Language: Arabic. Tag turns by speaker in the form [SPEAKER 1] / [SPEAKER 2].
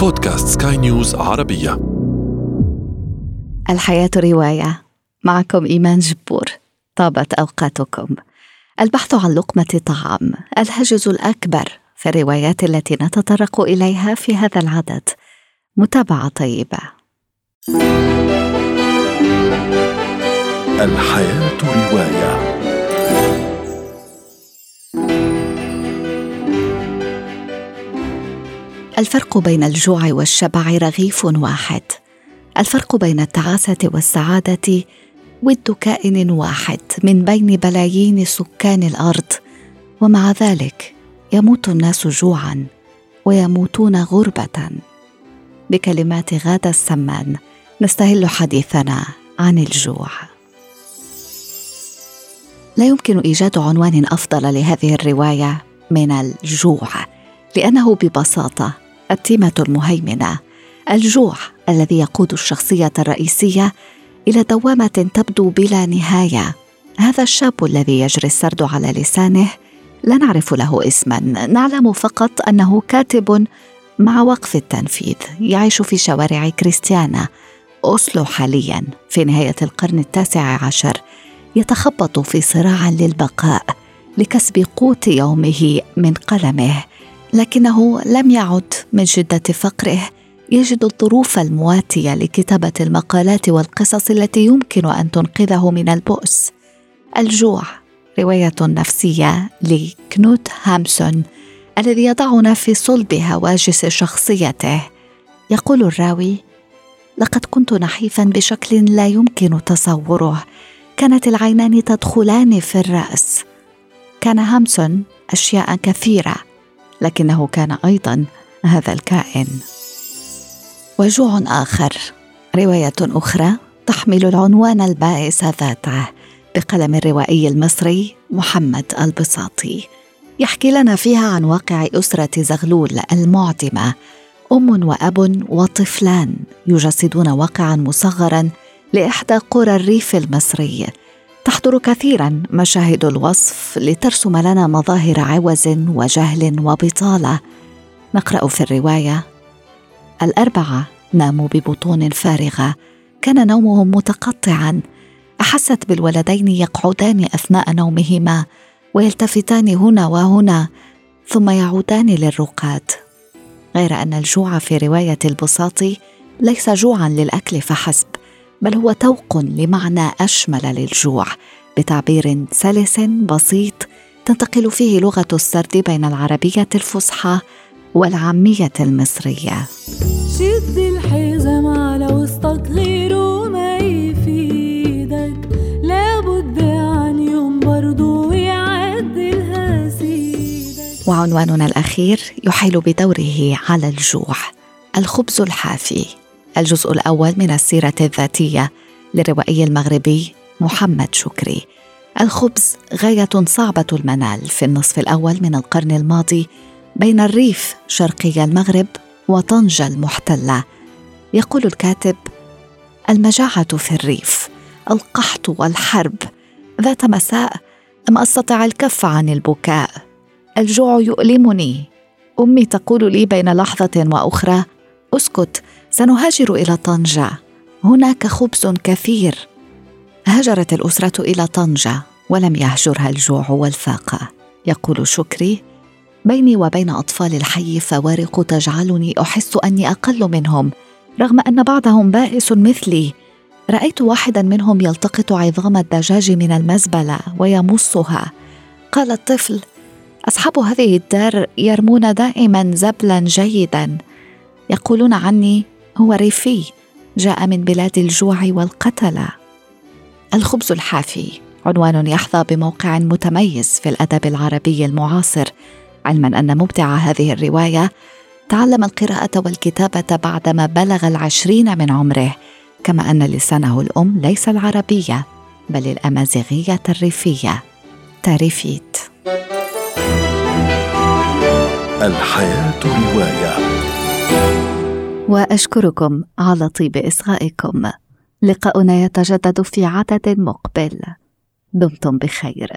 [SPEAKER 1] بودكاست سكاي نيوز عربية.
[SPEAKER 2] الحياة رواية. معكم إيمان جبور. طابت أوقاتكم. البحث عن لقمة طعام. الهجز الأكبر في الروايات التي نتطرق إليها في هذا العدد. متابعة طيبة.
[SPEAKER 1] الحياة رواية.
[SPEAKER 2] الفرق بين الجوع والشبع رغيف واحد. الفرق بين التعاسة والسعادة ود كائن واحد من بين بلايين سكان الأرض. ومع ذلك يموت الناس جوعا ويموتون غربة. بكلمات غادة السمان نستهل حديثنا عن الجوع. لا يمكن إيجاد عنوان أفضل لهذه الرواية من الجوع لأنه ببساطة التيمة المهيمنة الجوع الذي يقود الشخصية الرئيسية إلى دوامة تبدو بلا نهاية. هذا الشاب الذي يجري السرد على لسانه لا نعرف له اسما. نعلم فقط أنه كاتب مع وقف التنفيذ يعيش في شوارع كريستيانا أوسلو حاليا في نهاية القرن التاسع عشر يتخبط في صراع للبقاء لكسب قوت يومه من قلمه. لكنه لم يعد من شدة فقره. يجد الظروف المواتية لكتابة المقالات والقصص التي يمكن أن تنقذه من البؤس. الجوع رواية نفسية لكنوت هامسون الذي يضعنا في صلب هواجس شخصيته. يقول الراوي لقد كنت نحيفا بشكل لا يمكن تصوره. كانت العينان تدخلان في الراس كان هامسون أشياء كثيرة لكنه كان أيضا هذا الكائن. وجوع آخر. رواية أخرى تحمل العنوان البائس ذاته بقلم الروائي المصري محمد البساطي. يحكي لنا فيها عن واقع أسرة زغلول المعدمه أم وأب وطفلان يجسدون واقعا مصغرا لإحدى قرى الريف المصري. تحضر كثيرا مشاهد الوصف لترسم لنا مظاهر عوز وجهل وبطالة. نقرأ في الرواية الأربعة ناموا ببطون فارغة. كان نومهم متقطعا. أحست بالولدين يقعدان أثناء نومهما ويلتفتان هنا وهنا ثم يعودان للرقاد. غير أن الجوع في رواية البساطي ليس جوعا للأكل فحسب. بل هو توق لمعنى أشمل للجوع بتعبير سلس بسيط تنتقل فيه لغة السرد بين العربية الفصحى والعامية المصرية.
[SPEAKER 3] شد الحزام على وسطك غيره ما يفيدك لابد عن يوم برضو يعدلها سيدك
[SPEAKER 2] وعنواننا الأخير يحيل بدوره على الجوع الخبز الحافي. الجزء الأول من السيرة الذاتية للروائي المغربي محمد شكري. الخبز غاية صعبة المنال في النصف الأول من القرن الماضي بين الريف شرقي المغرب وطنجه المحتلة. يقول الكاتب المجاعة في الريف القحط والحرب ذات مساء لم استطع الكف عن البكاء. الجوع يؤلمني. أمي تقول لي بين لحظة وأخرى أسكت سنهاجر إلى طنجة. هناك خبز كثير. هاجرت الأسرة إلى طنجة ولم يهجرها الجوع والفاقة. يقول شكري بيني وبين أطفال الحي فوارق تجعلني أحس أني أقل منهم رغم أن بعضهم بائس مثلي. رأيت واحدا منهم يلتقط عظام الدجاج من المزبلة ويمصها. قال الطفل أصحاب هذه الدار يرمون دائما زبلا جيدا. يقولون عني هو ريفي جاء من بلاد الجوع والقتله الخبز الحافي عنوان يحظى بموقع متميز في الأدب العربي المعاصر علما أن مبدع هذه الرواية تعلم القراءة والكتابة بعدما بلغ العشرين من عمره كما أن لسانه الأم ليس العربية بل الأمازيغية الريفية. تاريفيت.
[SPEAKER 1] الحياة رواية.
[SPEAKER 2] وأشكركم على طيب إصغائكم. لقاؤنا يتجدد في عدد مقبل. دمتم بخير.